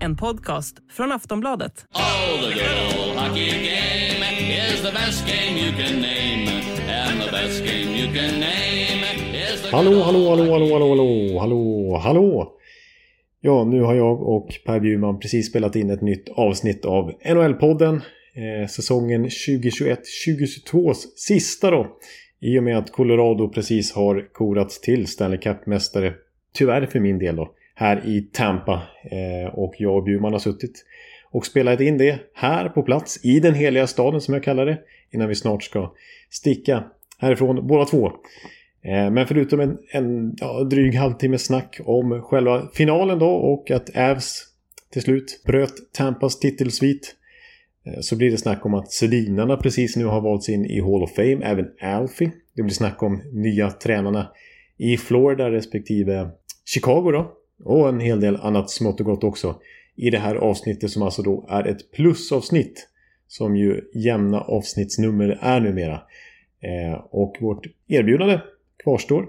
En podcast från Aftonbladet. Oh, the good old hockey game is the best game you can name. And the best game you can name is the Hallå, hallå, hallå, hallå, hallå, hallå, hallå, hallå! Ja, nu har jag och Per Bjurman precis spelat in ett nytt avsnitt av NHL-podden. Eh, säsongen 2021-2022 sista då. I och med att Colorado precis har korats till Stanley Cup-mästare. Tyvärr för min del då. Här i Tampa. Eh, och jag och Bjurman har suttit och spelat in det här på plats i den heliga staden som jag kallar det. Innan vi snart ska sticka härifrån båda två. Eh, men förutom en, en ja, dryg halvtimme snack om själva finalen då och att Avs till slut bröt Tampas titelsvit. Eh, så blir det snack om att Sedinarna precis nu har valts in i Hall of Fame, även Alfie. Det blir snack om nya tränarna i Florida respektive Chicago då. Och en hel del annat smått och gott också. I det här avsnittet som alltså då är ett plusavsnitt. Som ju jämna avsnittsnummer är numera. Eh, och vårt erbjudande kvarstår.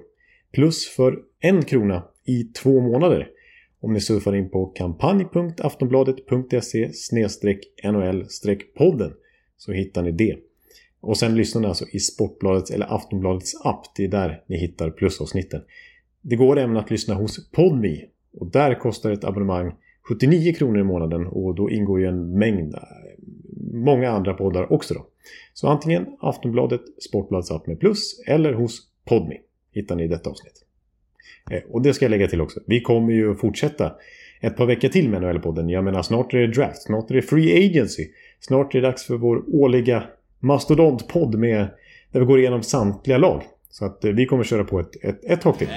Plus för en krona i två månader. Om ni surfar in på kampanj.aftonbladet.se nol-podden så hittar ni det. Och sen lyssnar ni alltså i Sportbladets eller Aftonbladets app. Det är där ni hittar plusavsnitten. Det går även att lyssna hos Podme. Och där kostar ett abonnemang 79 kronor i månaden och då ingår ju en mängd, eh, många andra poddar också då. Så antingen Aftonbladet, Sportbladets app med plus eller hos Podme hittar ni i detta avsnitt. Eh, och det ska jag lägga till också. Vi kommer ju fortsätta ett par veckor till med NHL-podden. Jag menar snart är det draft, snart är det free agency. Snart är det dags för vår årliga mastodontpodd med där vi går igenom samtliga lag. Så att eh, vi kommer köra på ett, ett, ett tag till.